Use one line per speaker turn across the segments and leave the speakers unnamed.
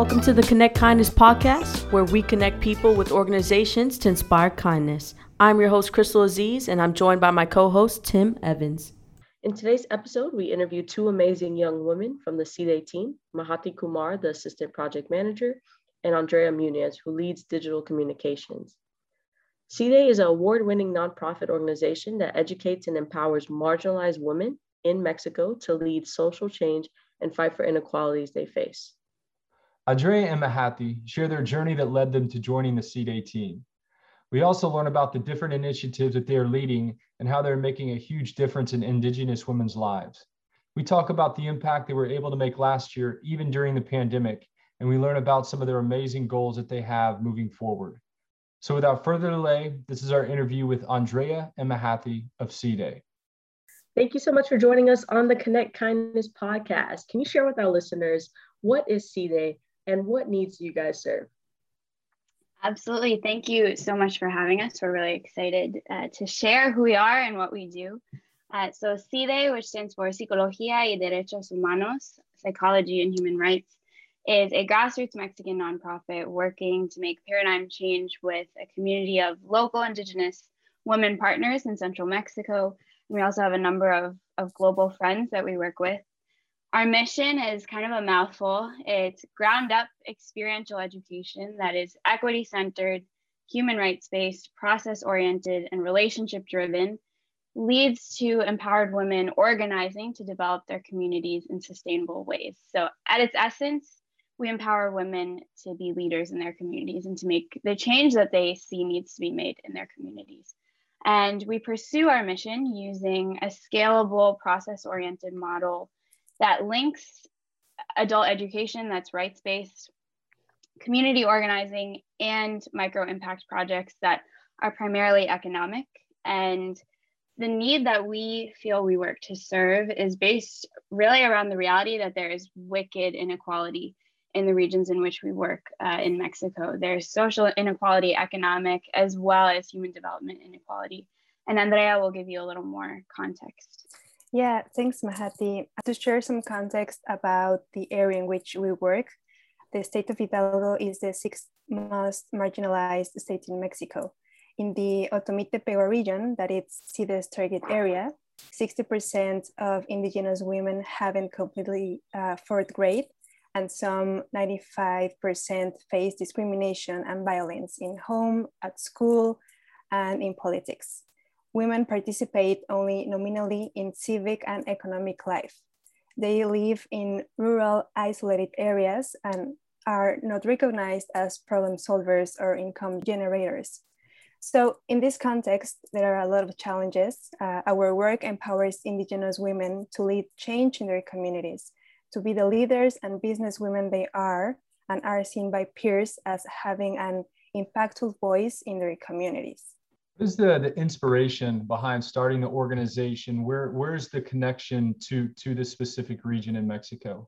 Welcome to the Connect Kindness podcast, where we connect people with organizations to inspire kindness. I'm your host, Crystal Aziz, and I'm joined by my co host, Tim Evans. In today's episode, we interview two amazing young women from the PSYDEH team Mahati Kumar, the assistant project manager, and Andrea Munez, who leads digital communications. PSYDEH is an award winning nonprofit organization that educates and empowers marginalized women in Mexico to lead social change and fight for inequalities they face.
Andrea and Mahathi share their journey that led them to joining the PSYDEH team. We also learn about the different initiatives that they are leading and how they're making a huge difference in Indigenous women's lives. We talk about the impact they were able to make last year, even during the pandemic, and we learn about some of their amazing goals that they have moving forward. So without further delay, this is our interview with Andrea and Mahathi of PSYDEH.
Thank you so much for joining us on the Connect Kindness podcast. Can you share with our listeners what is PSYDEH and what needs do you guys serve?
Absolutely. Thank you so much for having us. We're really excited uh, to share who we are and what we do. Uh, so PSYDEH, which stands for Psicología y Derechos Humanos, Psychology and Human Rights, is a grassroots Mexican nonprofit working to make paradigm change with a community of local indigenous women partners in central Mexico. We also have a number of, of global friends that we work with our mission is kind of a mouthful. It's ground up experiential education that is equity centered, human rights based, process oriented, and relationship driven, leads to empowered women organizing to develop their communities in sustainable ways. So, at its essence, we empower women to be leaders in their communities and to make the change that they see needs to be made in their communities. And we pursue our mission using a scalable, process oriented model that links adult education that's rights based, community organizing, and micro impact projects that are primarily economic. And the need that we feel we work to serve is based really around the reality that there is wicked inequality in the regions in which we work uh, in Mexico. There's social inequality, economic, as well as human development inequality. And Andrea will give you a little more context.
Yeah, thanks, Mahati. To share some context about the area in which we work, the state of Hidalgo is the sixth most marginalized state in Mexico. In the Otomi-Tepehua region, that is PSYDEH's target area, 60% of indigenous women haven't completed uh, fourth grade, and some 95% face discrimination and violence in home, at school, and in politics women participate only nominally in civic and economic life. They live in rural, isolated areas and are not recognized as problem solvers or income generators. So in this context, there are a lot of challenges. Uh, our work empowers Indigenous women to lead change in their communities, to be the leaders and business women they are, and are seen by peers as having an impactful voice in their communities.
What is the, the inspiration behind starting the organization? Where where's the connection to to this specific region in Mexico?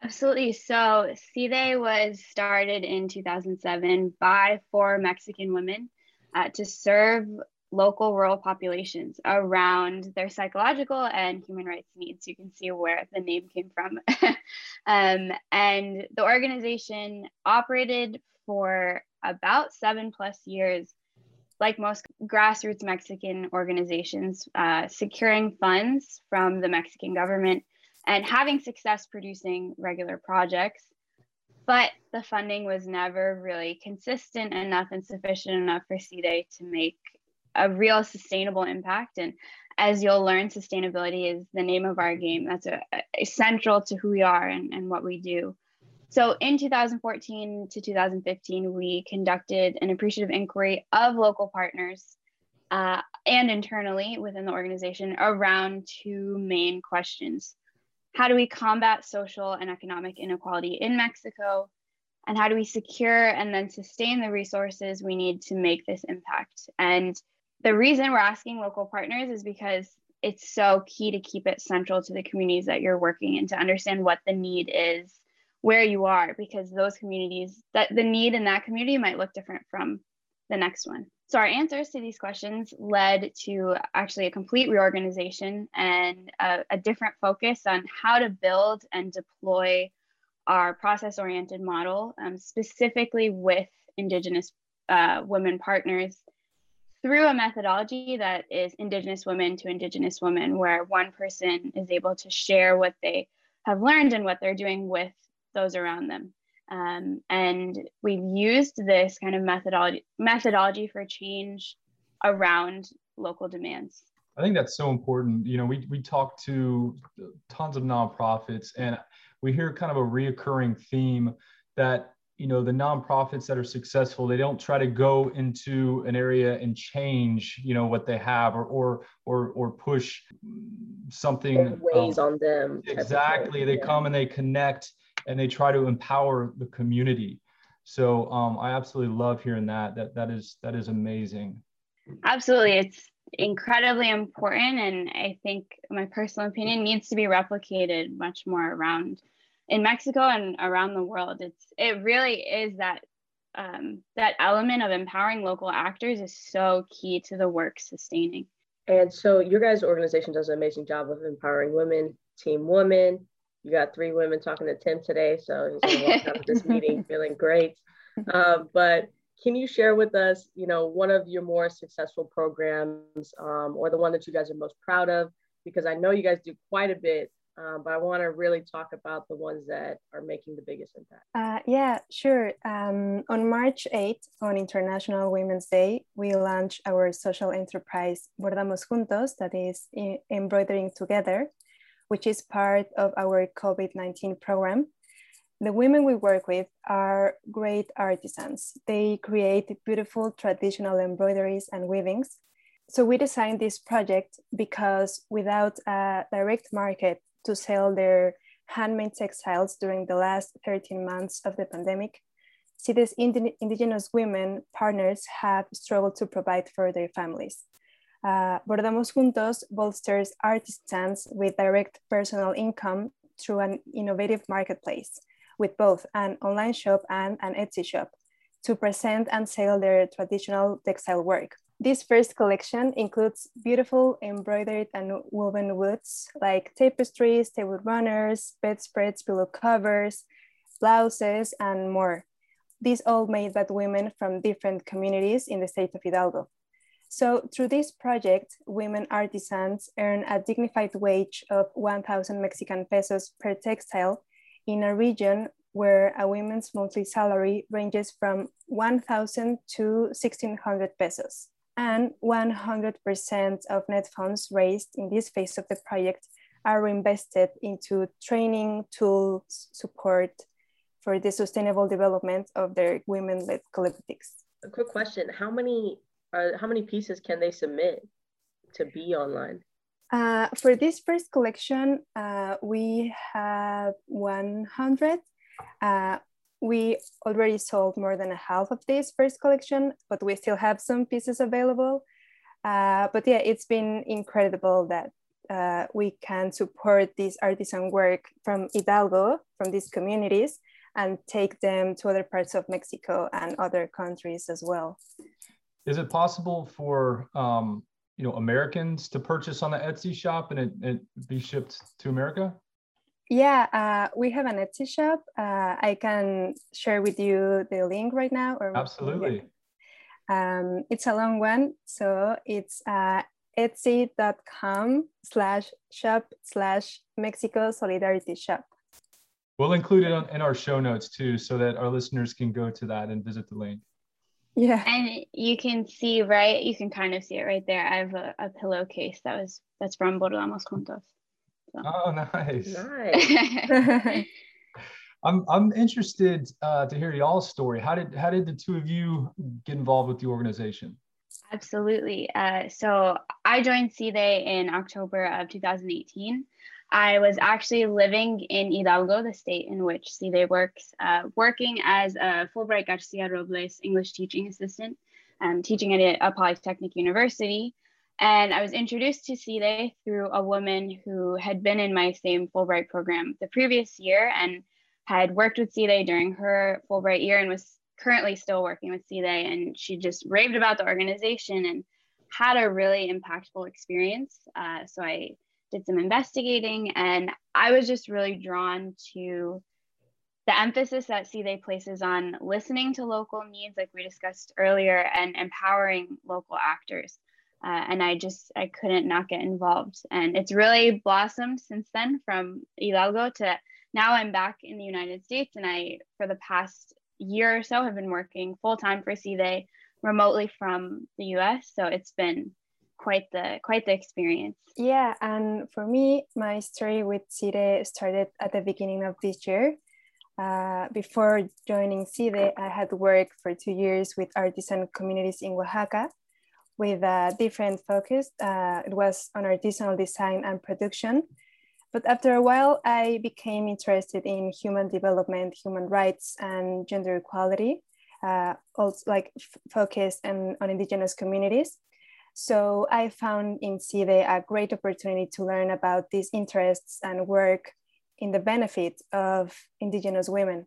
Absolutely. So PSYDEH was started in 2007 by four Mexican women uh, to serve local rural populations around their psychological and human rights needs. You can see where the name came from. um, and the organization operated for about seven plus years like most grassroots Mexican organizations, uh, securing funds from the Mexican government and having success producing regular projects. But the funding was never really consistent enough and sufficient enough for PSYDEH to make a real sustainable impact. And as you'll learn, sustainability is the name of our game. That's a, a central to who we are and, and what we do. So in 2014 to 2015, we conducted an appreciative inquiry of local partners uh, and internally within the organization around two main questions. How do we combat social and economic inequality in Mexico? And how do we secure and then sustain the resources we need to make this impact? And the reason we're asking local partners is because it's so key to keep it central to the communities that you're working in to understand what the need is where you are because those communities that the need in that community might look different from the next one. So our answers to these questions led to actually a complete reorganization and a, a different focus on how to build and deploy our process oriented model, um, specifically with Indigenous uh, women partners through a methodology that is Indigenous women to Indigenous women, where one person is able to share what they have learned and what they're doing with those around them. Um, and we've used this kind of methodology methodology for change around local demands.
I think that's so important. You know, we we talk to tons of nonprofits, and we hear kind of a reoccurring theme that you know the nonprofits that are successful they don't try to go into an area and change you know what they have or or or, or push something
weighs um, on them
exactly they yeah. come and they connect and they try to empower the community. So um, i absolutely love hearing that. That that is that is amazing.
Absolutely. It's incredibly important and i think my personal opinion needs to be replicated much more around in mexico and around the world. It's it really is that um, that element of empowering local actors is so key to the work sustaining.
And so your guys organization does an amazing job of empowering women team women you got three women talking to tim today so he's going to walk out of this meeting feeling great um, but can you share with us, you know, one of your more successful programs um, or the one that you guys are most proud of? Because I know you guys do quite a bit, um, but I want to really talk about the ones that are making the biggest impact.
Uh, yeah, sure. Um, on March 8th, on International Women's Day, we launched our social enterprise Bordamos Juntos, that is embroidering together, which is part of our COVID 19 program the women we work with are great artisans. They create beautiful traditional embroideries and weavings. So we designed this project because without a direct market to sell their handmade textiles during the last 13 months of the pandemic, PSYDEH's indigenous women partners have struggled to provide for their families. Uh, Bordamos Juntos bolsters artisans with direct personal income through an innovative marketplace with both an online shop and an Etsy shop to present and sell their traditional textile work. This first collection includes beautiful embroidered and woven woods like tapestries, table runners, bedspreads, pillow covers, blouses, and more. These all made by women from different communities in the state of Hidalgo. So through this project, women artisans earn a dignified wage of 1,000 Mexican pesos per textile in a region where a woman's monthly salary ranges from 1,000 to 1,600 pesos. And 100% of net funds raised in this phase of the project are reinvested into training, tools, support for the sustainable development of their women-led collectives.
A quick question: How many are how many pieces can they submit to be online?
Uh, for this first collection, uh, we have 100. Uh, we already sold more than a half of this first collection, but we still have some pieces available. Uh, but yeah, it's been incredible that uh, we can support this artisan work from Hidalgo, from these communities, and take them to other parts of Mexico and other countries as well.
Is it possible for um, you know Americans to purchase on the Etsy shop and it, it be shipped to America?
Yeah, uh, we have an Etsy shop. Uh, I can share with you the link right now.
Or Absolutely.
Um, it's a long one, so it's uh, etsy.com slash shop slash Mexico Solidarity Shop.
We'll include it in our show notes too, so that our listeners can go to that and visit the link.
Yeah.
And you can see, right? You can kind of see it right there. I have a, a pillowcase that was that's from Bordamos Juntos.
So. Oh, nice. Nice. I'm I'm interested uh, to hear y'all's story. How did how did the two of you get involved with the organization?
Absolutely. Uh, so I joined PSYDEH in October of 2018. I was actually living in Hidalgo, the state in which PSYDEH works, uh, working as a Fulbright Garcia Robles English teaching assistant, um, teaching at a, Polytechnic University. And I was introduced to PSYDEH through a woman who had been in my same Fulbright program the previous year and had worked with PSYDEH during her Fulbright year and was currently still working with PSYDEH. And she just raved about the organization and had a really impactful experience. Uh, so I did some investigating, and I was just really drawn to the emphasis that PSYDEH places on listening to local needs, like we discussed earlier, and empowering local actors. Uh, and I just I couldn't not get involved, and it's really blossomed since then. From Hidalgo to now, I'm back in the United States, and I for the past year or so have been working full time for PSYDEH remotely from the U.S. So it's been quite the quite the experience.
Yeah, and for me, my story with PSYDEH started at the beginning of this year. Uh, before joining PSYDEH, I had worked for two years with artisan communities in Oaxaca with a different focus. Uh, it was on artisanal design and production. But after a while, I became interested in human development, human rights, and gender equality, uh, also like focused on, on indigenous communities. So I found in PSYDEH a great opportunity to learn about these interests and work in the benefit of indigenous women.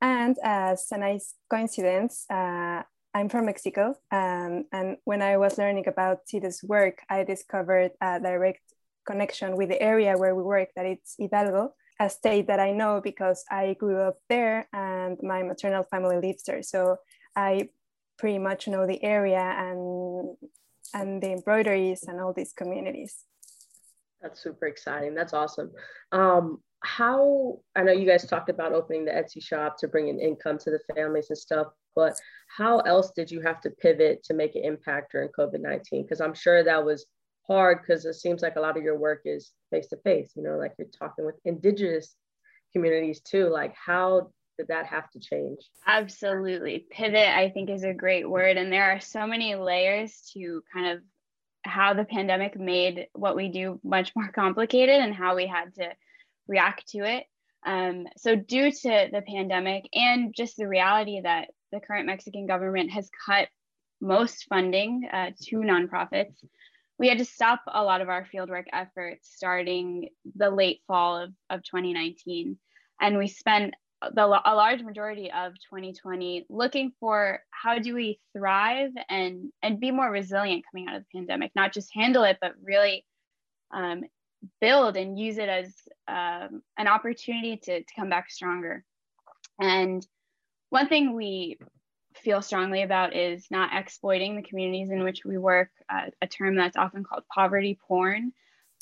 And as a nice coincidence, uh, I'm from Mexico. Um, and when I was learning about PSYDEH's work, I discovered a direct connection with the area where we work, that it's Hidalgo, a state that I know because I grew up there and my maternal family lives there. So I pretty much know the area and and the embroideries and all these communities.
That's super exciting. That's awesome. Um, how I know you guys talked about opening the Etsy shop to bring in income to the families and stuff, but how else did you have to pivot to make an impact during COVID 19? Because I'm sure that was hard because it seems like a lot of your work is face to face, you know, like you're talking with indigenous communities too. Like, how did that have to change?
Absolutely. Pivot, I think, is a great word. And there are so many layers to kind of how the pandemic made what we do much more complicated and how we had to react to it. Um, so, due to the pandemic and just the reality that the current Mexican government has cut most funding uh, to nonprofits, we had to stop a lot of our fieldwork efforts starting the late fall of, of 2019. And we spent the, a large majority of 2020 looking for how do we thrive and and be more resilient coming out of the pandemic not just handle it but really um, build and use it as um, an opportunity to, to come back stronger. And one thing we feel strongly about is not exploiting the communities in which we work uh, a term that's often called poverty porn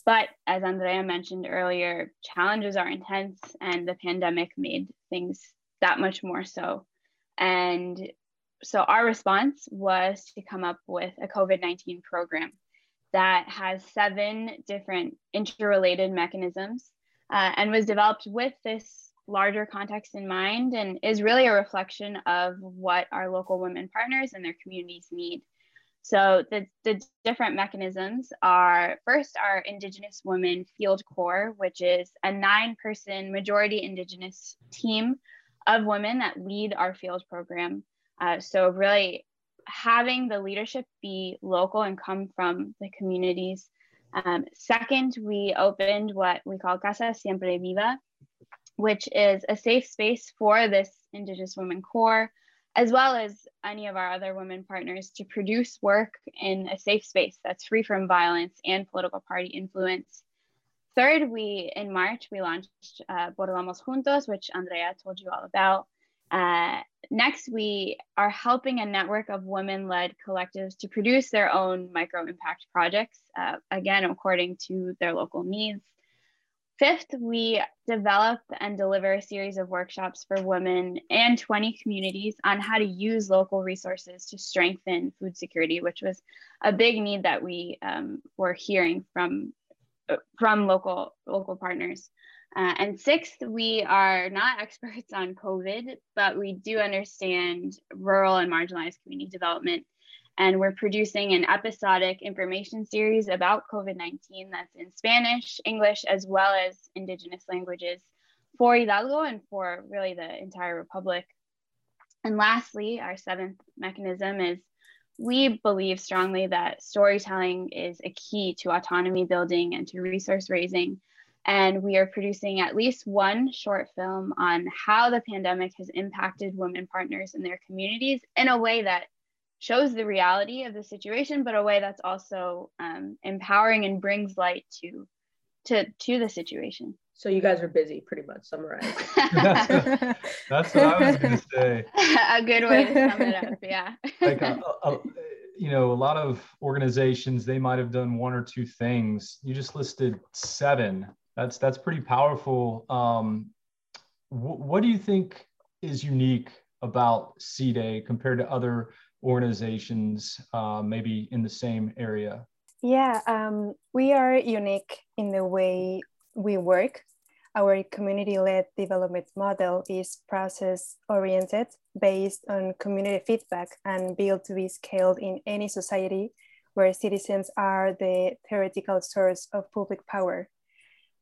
but as Andrea mentioned earlier, challenges are intense and the pandemic made things that much more so. And so our response was to come up with a COVID 19 program that has seven different interrelated mechanisms uh, and was developed with this larger context in mind and is really a reflection of what our local women partners and their communities need. So the, the different mechanisms are first our Indigenous Women Field Corps, which is a nine person majority Indigenous team of women that lead our field program. Uh, so really having the leadership be local and come from the communities. Um, second, we opened what we call Casa Siempre Viva, which is a safe space for this Indigenous Women Corps as well as any of our other women partners to produce work in a safe space that's free from violence and political party influence. Third, we in March we launched uh, Bordamos Juntos, which Andrea told you all about. Uh, next, we are helping a network of women-led collectives to produce their own micro-impact projects, uh, again according to their local needs. Fifth, we develop and deliver a series of workshops for women and 20 communities on how to use local resources to strengthen food security, which was a big need that we um, were hearing from, from local, local partners. Uh, and sixth, we are not experts on COVID, but we do understand rural and marginalized community development and we're producing an episodic information series about COVID 19 that's in Spanish, English, as well as Indigenous languages for Hidalgo and for really the entire Republic. And lastly, our seventh mechanism is we believe strongly that storytelling is a key to autonomy building and to resource raising. And we are producing at least one short film on how the pandemic has impacted women partners in their communities in a way that shows the reality of the situation, but a way that's also um, empowering and brings light to to to the situation.
So you guys are busy, pretty much. Summarize.
that's, that's, what I was going to say.
a good way to sum it up. Yeah.
like a, a, you know, a lot of organizations they might have done one or two things. You just listed seven. That's that's pretty powerful. Um, wh- what do you think is unique about PSYDEH compared to other organizations, uh, maybe in the same area?
Yeah, um, we are unique in the way we work. Our community-led development model is process-oriented, based on community feedback and built to be scaled in any society where citizens are the theoretical source of public power.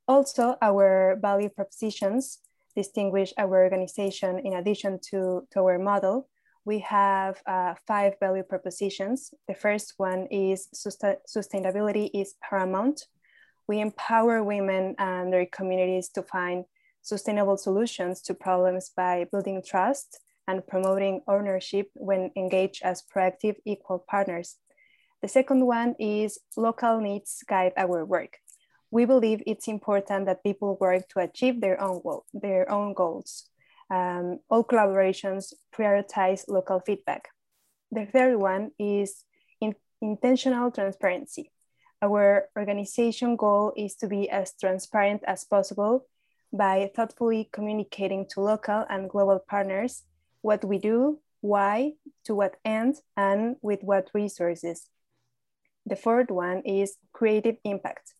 Also, our value propositions distinguish our organization in addition to, to our model. We have uh, five value propositions. The first one is sustainability is paramount we empower women and their communities to find sustainable solutions to problems by building trust and promoting ownership when engaged as proactive equal partners. The second one is local needs guide our work. We believe it's important that people work to achieve their own, their own goals. Um, all collaborations prioritize local feedback. The third one is in, intentional transparency. Our organization goal is to be as transparent as possible by thoughtfully communicating to local and global partners what we do, why, to what end, and with what resources. The fourth one is creative impact.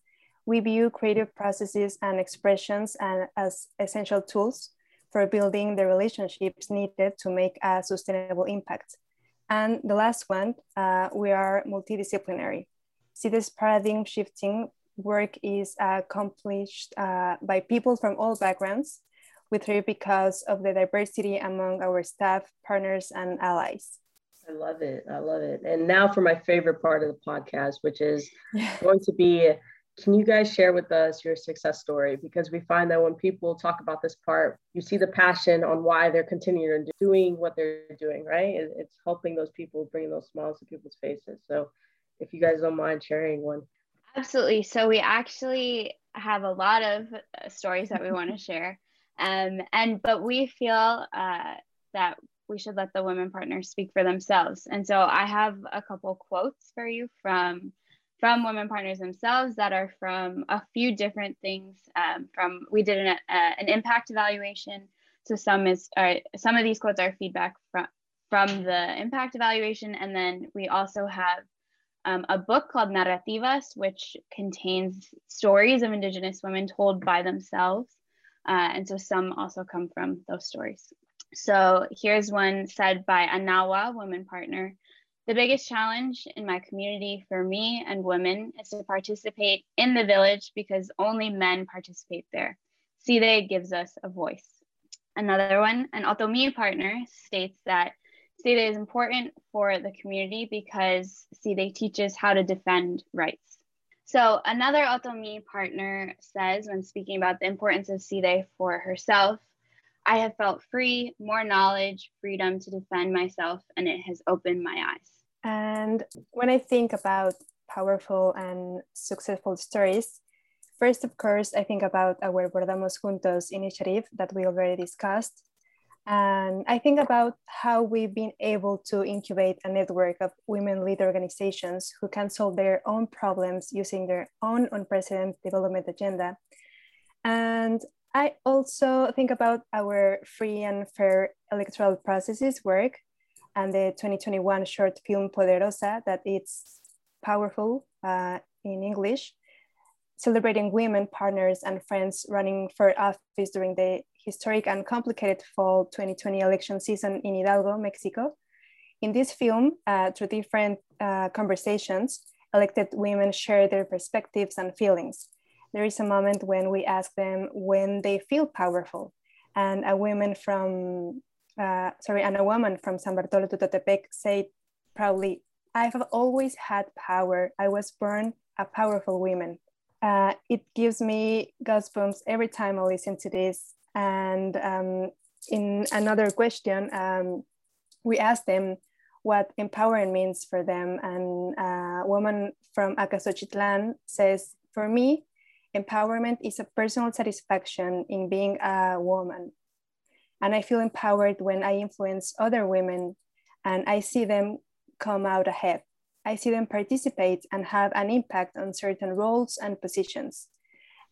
We view creative processes and expressions as essential tools for building the relationships needed to make a sustainable impact. And the last one, uh, we are multidisciplinary see this paradigm shifting work is accomplished uh, by people from all backgrounds with her because of the diversity among our staff, partners, and allies.
I love it. I love it. And now for my favorite part of the podcast, which is yeah. going to be can you guys share with us your success story? Because we find that when people talk about this part, you see the passion on why they're continuing doing what they're doing, right? It's helping those people, bringing those smiles to people's faces. So if you guys don't mind sharing one.
Absolutely. So we actually have a lot of uh, stories that we want to share. Um, and but we feel uh, that we should let the women partners speak for themselves. And so I have a couple quotes for you from from women partners themselves that are from a few different things. Um, from we did an, uh, an impact evaluation. So some is uh, some of these quotes are feedback from from the impact evaluation, and then we also have um, a book called Narrativas, which contains stories of Indigenous women told by themselves. Uh, and so some also come from those stories. So here's one said by a Nahua, woman partner. The biggest challenge in my community for me and women is to participate in the village because only men participate there. PSYDEH gives us a voice. Another one, an Otomi partner, states that PSYDEH is important for the community because PSYDEH teaches how to defend rights. So another Otomi partner says when speaking about the importance of PSYDEH for herself, I have felt free, more knowledge, freedom to defend myself, and it has opened my eyes.
And when I think about powerful and successful stories, first, of course, I think about our Bordamos Juntos initiative that we already discussed, and I think about how we've been able to incubate a network of women led organizations who can solve their own problems using their own unprecedented development agenda. And I also think about our free and fair electoral processes work and the 2021 short film Poderosa that it's powerful uh, in English, celebrating women, partners, and friends running for office during the historic and complicated fall 2020 election season in Hidalgo, Mexico. In this film, uh, through different uh, conversations, elected women share their perspectives and feelings. There is a moment when we ask them when they feel powerful, and a woman from, uh, sorry, and a woman from San Bartolo Tutotepec said proudly, "I have always had power. I was born a powerful woman." Uh, it gives me goosebumps every time I listen to this and um, in another question, um, we asked them what empowering means for them. And a woman from Acaxochitlán says, for me, empowerment is a personal satisfaction in being a woman. And I feel empowered when I influence other women and I see them come out ahead. I see them participate and have an impact on certain roles and positions.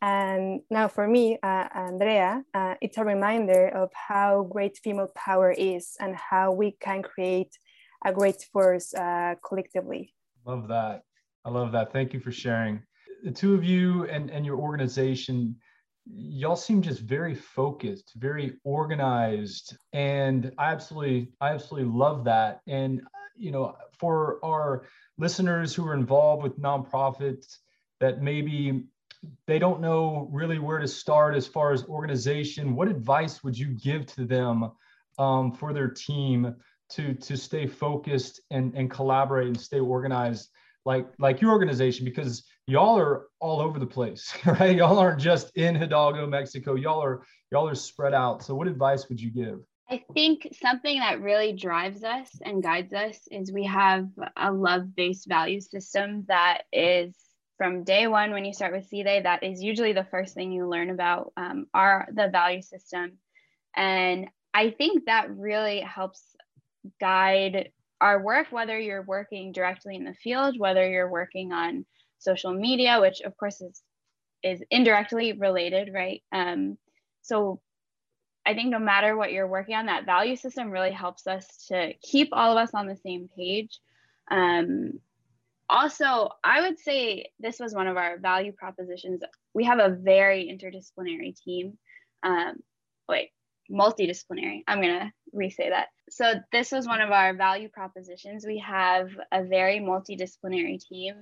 And now, for me, uh, Andrea, uh, it's a reminder of how great female power is and how we can create a great force uh, collectively.
Love that. I love that. Thank you for sharing. The two of you and, and your organization, y'all seem just very focused, very organized. And I absolutely, I absolutely love that. And, you know, for our listeners who are involved with nonprofits that maybe they don't know really where to start as far as organization, what advice would you give to them um, for their team to to stay focused and and collaborate and stay organized like like your organization because y'all are all over the place right? Y'all aren't just in hidalgo mexico. Y'all are y'all are spread out. So what advice would you give?
I think something that really drives us and guides us is we have a love-based value system that is from day one when you start with PSYDEH, that is usually the first thing you learn about um, our the value system. And i think that really helps guide our work, whether you're working directly in the field, whether you're working on social media, which of course is is indirectly related, right? Um, so I think no matter what you're working on, that value system really helps us to keep all of us on the same page. Um, also, I would say this was one of our value propositions. We have a very interdisciplinary team. Um, wait, multidisciplinary. I'm going to re-say that. So this was one of our value propositions. We have a very multidisciplinary team.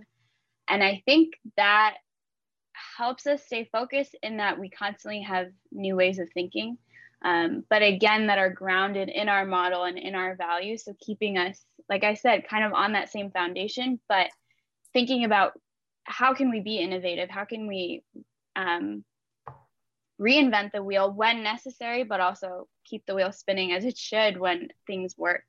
And I think that helps us stay focused in that we constantly have new ways of thinking. Um, but again, that are grounded in our model and in our values. So keeping us, like I said, kind of on that same foundation, but thinking about how can we be innovative? How can we um, reinvent the wheel when necessary, but also keep the wheel spinning as it should when things work,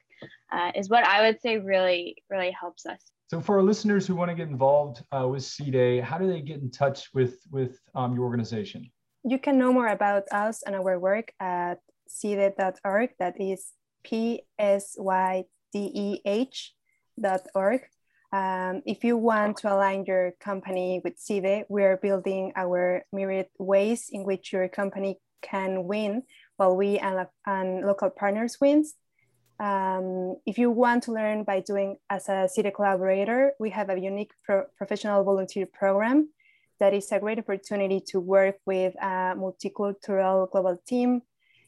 uh, is what I would say really, really helps us.
So, for our listeners who want to get involved uh, with PSYDEH, how do they get in touch with with um, your organization?
You can know more about us and our work at psydeh.org. That is p s y d e h dot org. Um, if you want to align your company with PSYDEH, we are building our myriad ways in which your company can win while we and, and local partners wins. Um, if you want to learn by doing as a city collaborator, we have a unique pro professional volunteer program that is a great opportunity to work with a multicultural global team.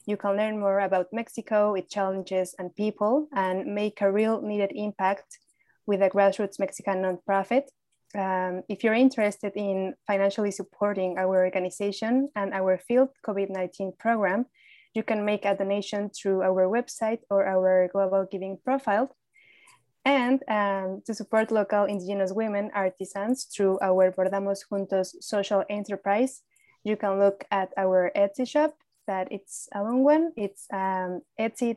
You can learn more about Mexico, its challenges and people, and make a real needed impact with a grassroots Mexican nonprofit. Um, if you're interested in financially supporting our organization and our field COVID-19 program, you can make a donation through our website or our global giving profile. And um, to support local indigenous women artisans through our Bordamos Juntos social enterprise, you can look at our Etsy shop that it's a long one. It's um, Etsy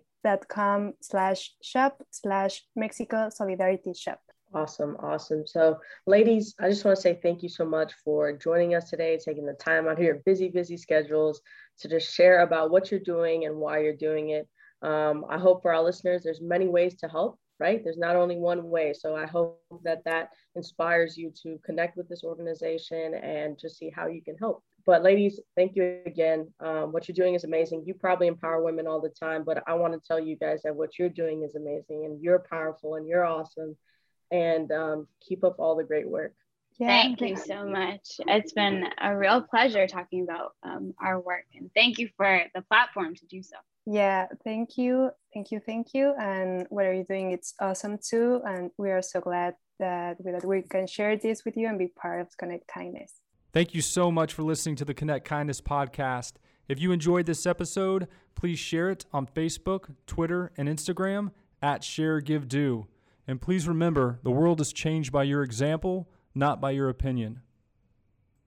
com slash shop slash Mexico Solidarity Shop.
Awesome, awesome. So, ladies, I just want to say thank you so much for joining us today, taking the time out here, busy, busy schedules, to just share about what you're doing and why you're doing it. Um, I hope for our listeners, there's many ways to help, right? There's not only one way. So, I hope that that inspires you to connect with this organization and just see how you can help. But ladies, thank you again. Um, what you're doing is amazing. You probably empower women all the time, but I want to tell you guys that what you're doing is amazing and you're powerful and you're awesome. And um, keep up all the great work.
Yeah, thank you so much. It's been a real pleasure talking about um, our work and thank you for the platform to do so.
Yeah, thank you. Thank you. Thank you. And what are you doing? It's awesome too. And we are so glad that we, that we can share this with you and be part of Connect Kindness.
Thank you so much for listening to the Connect Kindness podcast. If you enjoyed this episode, please share it on Facebook, Twitter, and Instagram at Share Give Do. And please remember, the world is changed by your example, not by your opinion.